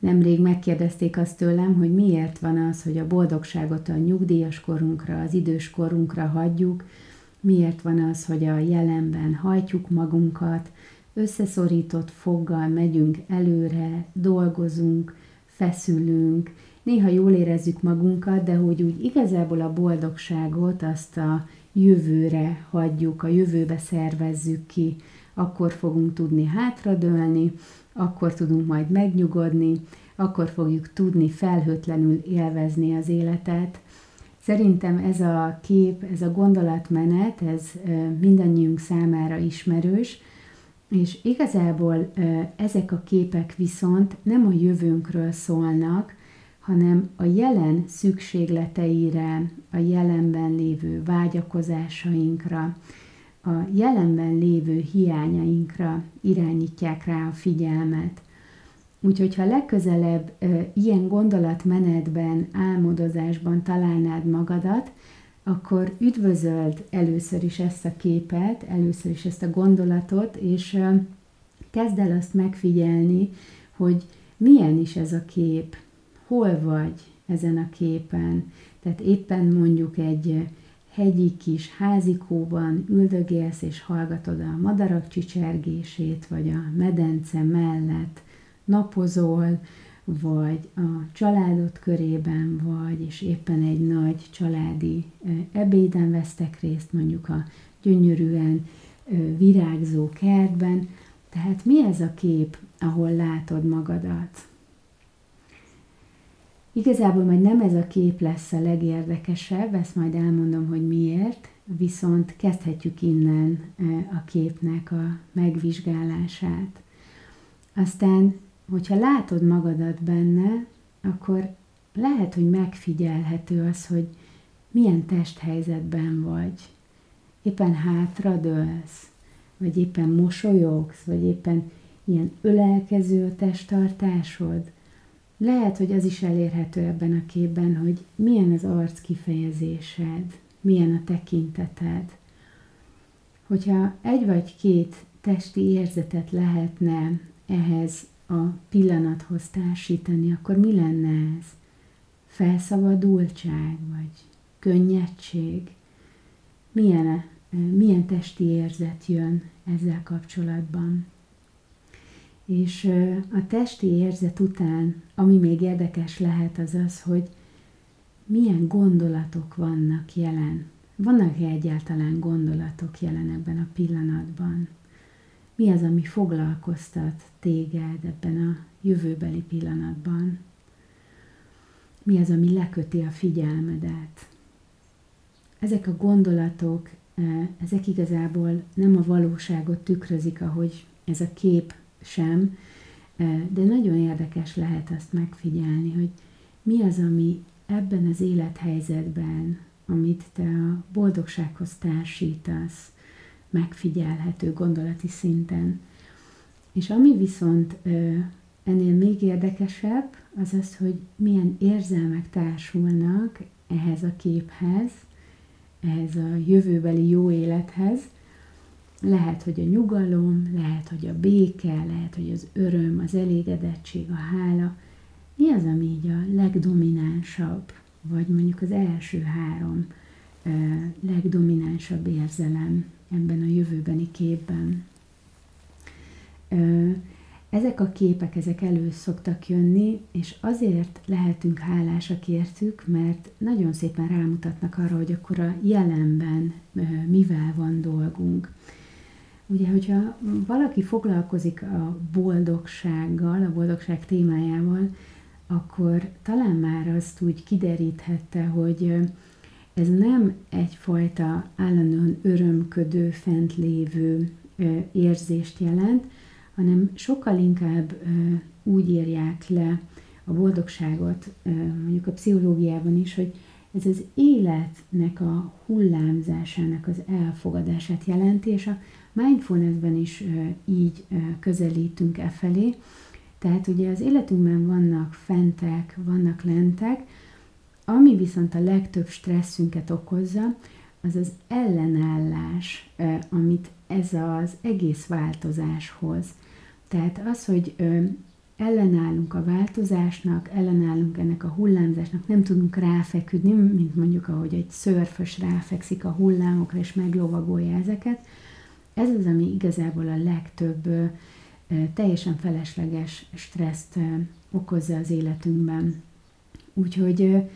Nemrég megkérdezték azt tőlem, hogy miért van az, hogy a boldogságot a nyugdíjas korunkra, az idős korunkra hagyjuk, miért van az, hogy a jelenben hajtjuk magunkat, összeszorított foggal megyünk előre, dolgozunk, feszülünk, néha jól érezzük magunkat, de hogy úgy igazából a boldogságot azt a jövőre hagyjuk, a jövőbe szervezzük ki, akkor fogunk tudni hátradőlni, akkor tudunk majd megnyugodni, akkor fogjuk tudni felhőtlenül élvezni az életet. Szerintem ez a kép, ez a gondolatmenet, ez mindannyiunk számára ismerős, és igazából ezek a képek viszont nem a jövőnkről szólnak, hanem a jelen szükségleteire, a jelenben lévő vágyakozásainkra, a jelenben lévő hiányainkra irányítják rá a figyelmet. Úgyhogy ha legközelebb e, ilyen gondolatmenetben, álmodozásban találnád magadat, akkor üdvözöld először is ezt a képet, először is ezt a gondolatot, és e, kezd el azt megfigyelni, hogy milyen is ez a kép, hol vagy ezen a képen. Tehát éppen mondjuk egy hegyi kis házikóban üldögélsz és hallgatod a madarak csicsergését, vagy a medence mellett napozol, vagy a családod körében vagy, és éppen egy nagy családi ebéden vesztek részt, mondjuk a gyönyörűen virágzó kertben. Tehát mi ez a kép, ahol látod magadat? Igazából majd nem ez a kép lesz a legérdekesebb, ezt majd elmondom, hogy miért, viszont kezdhetjük innen a képnek a megvizsgálását. Aztán, hogyha látod magadat benne, akkor lehet, hogy megfigyelhető az, hogy milyen testhelyzetben vagy. Éppen hátradőlsz, vagy éppen mosolyogsz, vagy éppen ilyen ölelkező a testtartásod, lehet, hogy az is elérhető ebben a képben, hogy milyen az arc kifejezésed, milyen a tekinteted. Hogyha egy vagy két testi érzetet lehetne ehhez a pillanathoz társítani, akkor mi lenne ez? Felszabadultság, vagy könnyedség? Milyen, milyen testi érzet jön ezzel kapcsolatban? És a testi érzet után, ami még érdekes lehet, az az, hogy milyen gondolatok vannak jelen. Vannak-e egyáltalán gondolatok jelen ebben a pillanatban? Mi az, ami foglalkoztat téged ebben a jövőbeli pillanatban? Mi az, ami leköti a figyelmedet? Ezek a gondolatok, ezek igazából nem a valóságot tükrözik, ahogy ez a kép sem, de nagyon érdekes lehet azt megfigyelni, hogy mi az, ami ebben az élethelyzetben, amit te a boldogsághoz társítasz, megfigyelhető gondolati szinten. És ami viszont ennél még érdekesebb, az az, hogy milyen érzelmek társulnak ehhez a képhez, ehhez a jövőbeli jó élethez, lehet, hogy a nyugalom, lehet, hogy a béke, lehet, hogy az öröm, az elégedettség, a hála. Mi az, ami így a legdominánsabb, vagy mondjuk az első három legdominánsabb érzelem ebben a jövőbeni képben? ezek a képek, ezek elő szoktak jönni, és azért lehetünk hálásak értük, mert nagyon szépen rámutatnak arra, hogy akkor a jelenben mivel van dolgunk. Ugye, hogyha valaki foglalkozik a boldogsággal, a boldogság témájával, akkor talán már azt úgy kideríthette, hogy ez nem egyfajta állandóan örömködő, fent lévő érzést jelent, hanem sokkal inkább úgy írják le a boldogságot, mondjuk a pszichológiában is, hogy ez az életnek a hullámzásának az elfogadását jelenti, és a mindfulnessben is így közelítünk e felé. Tehát ugye az életünkben vannak fentek, vannak lentek, ami viszont a legtöbb stresszünket okozza, az az ellenállás, amit ez az egész változáshoz. Tehát az, hogy ellenállunk a változásnak, ellenállunk ennek a hullámzásnak, nem tudunk ráfeküdni, mint mondjuk ahogy egy szörfös ráfekszik a hullámokra és meglovagolja ezeket. Ez az, ami igazából a legtöbb teljesen felesleges stresszt okozza az életünkben. Úgyhogy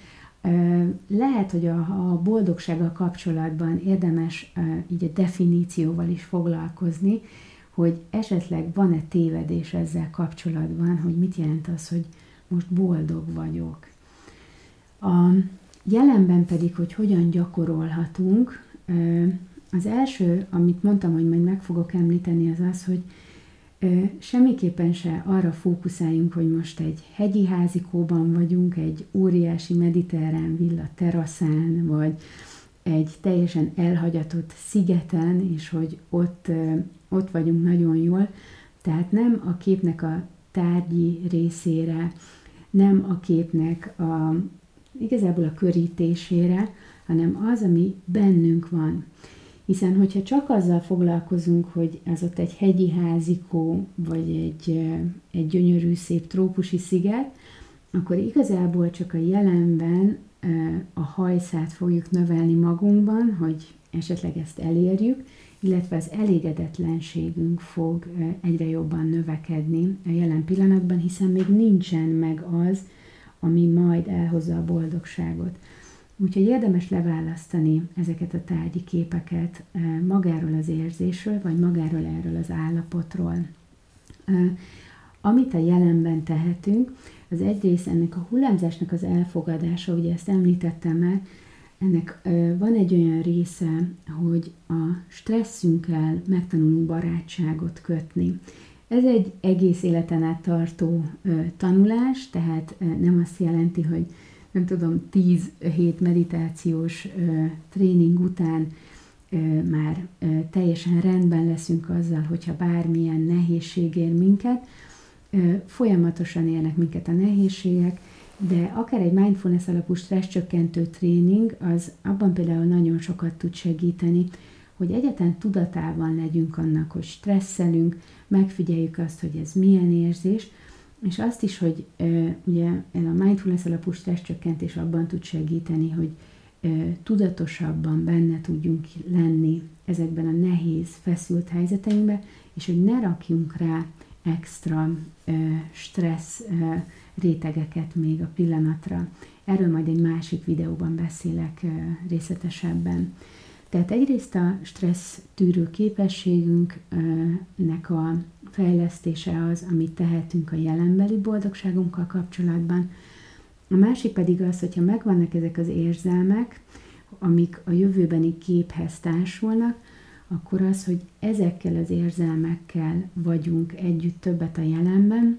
lehet, hogy a, a boldogsággal kapcsolatban érdemes így a definícióval is foglalkozni, hogy esetleg van-e tévedés ezzel kapcsolatban, hogy mit jelent az, hogy most boldog vagyok. A jelenben pedig, hogy hogyan gyakorolhatunk, az első, amit mondtam, hogy majd meg fogok említeni, az az, hogy semmiképpen se arra fókuszáljunk, hogy most egy hegyi házikóban vagyunk, egy óriási mediterrán villa teraszán, vagy egy teljesen elhagyatott szigeten, és hogy ott, ott vagyunk nagyon jól. Tehát nem a képnek a tárgyi részére, nem a képnek a, igazából a körítésére, hanem az, ami bennünk van. Hiszen, hogyha csak azzal foglalkozunk, hogy ez ott egy hegyi házikó, vagy egy, egy gyönyörű, szép trópusi sziget, akkor igazából csak a jelenben a hajszát fogjuk növelni magunkban, hogy esetleg ezt elérjük, illetve az elégedetlenségünk fog egyre jobban növekedni a jelen pillanatban, hiszen még nincsen meg az, ami majd elhozza a boldogságot. Úgyhogy érdemes leválasztani ezeket a tárgyi képeket magáról az érzésről, vagy magáról erről az állapotról. Amit a jelenben tehetünk, az egyrészt ennek a hullámzásnak az elfogadása, ugye ezt említettem már, ennek van egy olyan része, hogy a stresszünkkel megtanulunk barátságot kötni. Ez egy egész életen át tartó tanulás, tehát nem azt jelenti, hogy nem tudom, tíz hét meditációs tréning után már teljesen rendben leszünk azzal, hogyha bármilyen nehézség ér minket, folyamatosan élnek minket a nehézségek, de akár egy mindfulness alapú stresszcsökkentő tréning, az abban például nagyon sokat tud segíteni, hogy egyetlen tudatában legyünk annak, hogy stresszelünk, megfigyeljük azt, hogy ez milyen érzés, és azt is, hogy ugye a mindfulness alapú stresszcsökkentés abban tud segíteni, hogy tudatosabban benne tudjunk lenni ezekben a nehéz, feszült helyzeteinkben, és hogy ne rakjunk rá extra stressz rétegeket még a pillanatra. Erről majd egy másik videóban beszélek részletesebben. Tehát egyrészt a stressz tűrő képességünknek a fejlesztése az, amit tehetünk a jelenbeli boldogságunkkal kapcsolatban. A másik pedig az, hogyha megvannak ezek az érzelmek, amik a jövőbeni képhez társulnak, akkor az, hogy ezekkel az érzelmekkel vagyunk együtt többet a jelenben,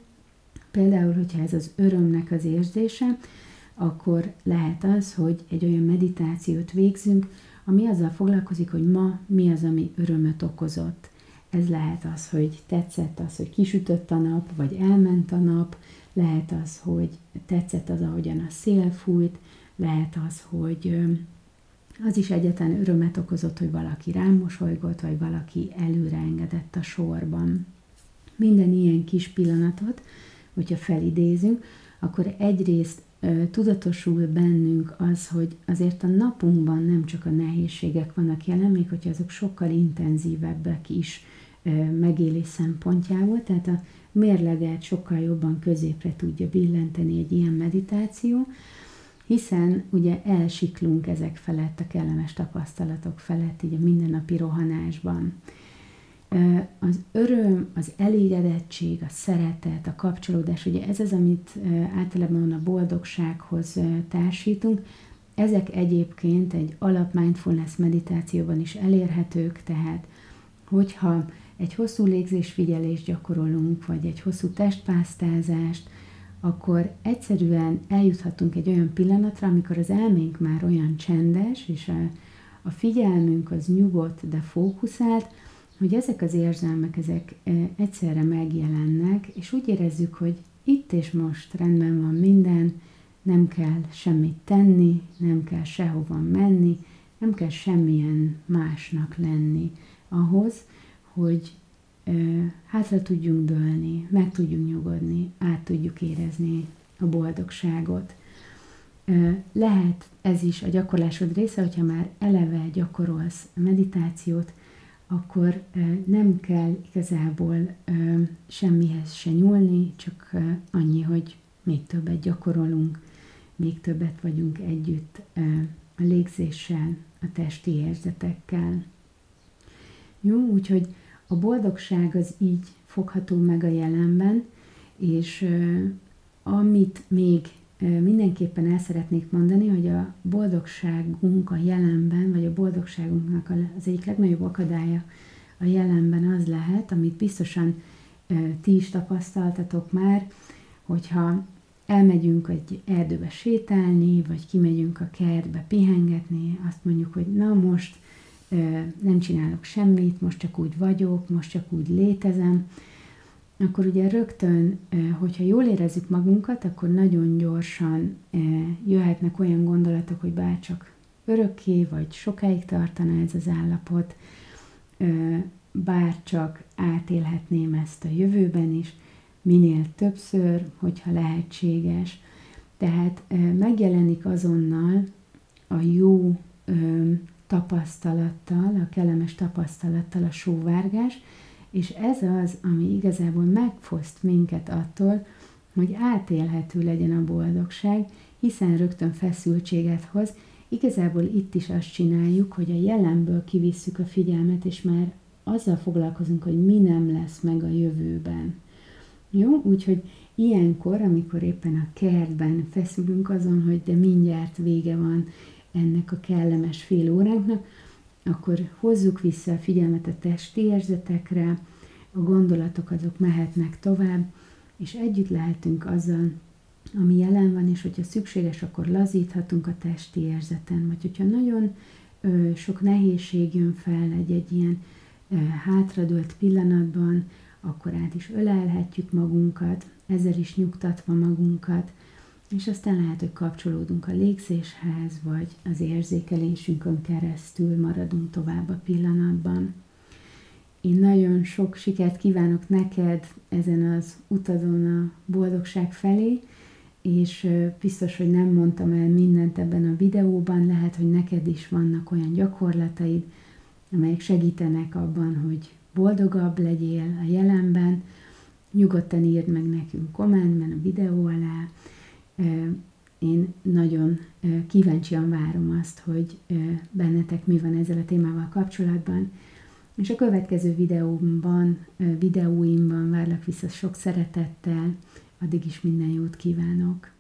például, hogyha ez az örömnek az érzése, akkor lehet az, hogy egy olyan meditációt végzünk, ami azzal foglalkozik, hogy ma mi az, ami örömöt okozott. Ez lehet az, hogy tetszett az, hogy kisütött a nap, vagy elment a nap, lehet az, hogy tetszett az, ahogyan a szél fújt, lehet az, hogy az is egyetlen örömet okozott, hogy valaki rám mosolygott, vagy valaki előre engedett a sorban. Minden ilyen kis pillanatot, hogyha felidézünk, akkor egyrészt tudatosul bennünk az, hogy azért a napunkban nem csak a nehézségek vannak jelen, még hogyha azok sokkal intenzívebbek is megélés szempontjából, tehát a mérleget sokkal jobban középre tudja billenteni egy ilyen meditáció, hiszen ugye elsiklunk ezek felett, a kellemes tapasztalatok felett, így a mindennapi rohanásban. Az öröm, az elégedettség, a szeretet, a kapcsolódás, ugye ez az, amit általában a boldogsághoz társítunk, ezek egyébként egy alap mindfulness meditációban is elérhetők, tehát hogyha egy hosszú légzésfigyelést gyakorolunk, vagy egy hosszú testpásztázást, akkor egyszerűen eljuthatunk egy olyan pillanatra, amikor az elménk már olyan csendes, és a, a figyelmünk az nyugodt, de fókuszált, hogy ezek az érzelmek, ezek egyszerre megjelennek, és úgy érezzük, hogy itt és most rendben van minden, nem kell semmit tenni, nem kell sehova menni, nem kell semmilyen másnak lenni ahhoz, hogy hátra tudjunk dőlni, meg tudjunk nyugodni, át tudjuk érezni a boldogságot. Lehet ez is a gyakorlásod része, hogyha már eleve gyakorolsz meditációt, akkor nem kell igazából semmihez se nyúlni, csak annyi, hogy még többet gyakorolunk, még többet vagyunk együtt a légzéssel, a testi érzetekkel. Jó, úgyhogy a boldogság az így fogható meg a jelenben, és amit még mindenképpen el szeretnék mondani, hogy a boldogságunk a jelenben, vagy a boldogságunknak az egyik legnagyobb akadálya a jelenben az lehet, amit biztosan ti is tapasztaltatok már, hogyha elmegyünk egy erdőbe sétálni, vagy kimegyünk a kertbe pihengetni, azt mondjuk, hogy na most nem csinálok semmit, most csak úgy vagyok, most csak úgy létezem, akkor ugye rögtön, hogyha jól érezzük magunkat, akkor nagyon gyorsan jöhetnek olyan gondolatok, hogy bárcsak örökké, vagy sokáig tartana ez az állapot, bárcsak átélhetném ezt a jövőben is, minél többször, hogyha lehetséges. Tehát megjelenik azonnal a jó tapasztalattal, a kellemes tapasztalattal a sóvárgás, és ez az, ami igazából megfoszt minket attól, hogy átélhető legyen a boldogság, hiszen rögtön feszültséget hoz. Igazából itt is azt csináljuk, hogy a jelenből kivisszük a figyelmet, és már azzal foglalkozunk, hogy mi nem lesz meg a jövőben. Jó? Úgyhogy ilyenkor, amikor éppen a kertben feszülünk azon, hogy de mindjárt vége van ennek a kellemes fél óránknak, akkor hozzuk vissza a figyelmet a testi érzetekre, a gondolatok azok mehetnek tovább, és együtt lehetünk azzal, ami jelen van, és hogyha szükséges, akkor lazíthatunk a testi érzeten, vagy hogyha nagyon ö, sok nehézség jön fel egy-egy ilyen ö, hátradőlt pillanatban, akkor át is ölelhetjük magunkat, ezzel is nyugtatva magunkat, és aztán lehet, hogy kapcsolódunk a légzéshez, vagy az érzékelésünkön keresztül maradunk tovább a pillanatban. Én nagyon sok sikert kívánok neked ezen az utadon a boldogság felé, és biztos, hogy nem mondtam el mindent ebben a videóban, lehet, hogy neked is vannak olyan gyakorlataid, amelyek segítenek abban, hogy boldogabb legyél a jelenben. Nyugodtan írd meg nekünk kommentben a videó alá, én nagyon kíváncsian várom azt, hogy bennetek mi van ezzel a témával kapcsolatban, és a következő videómban, videóimban várlak vissza sok szeretettel, addig is minden jót kívánok!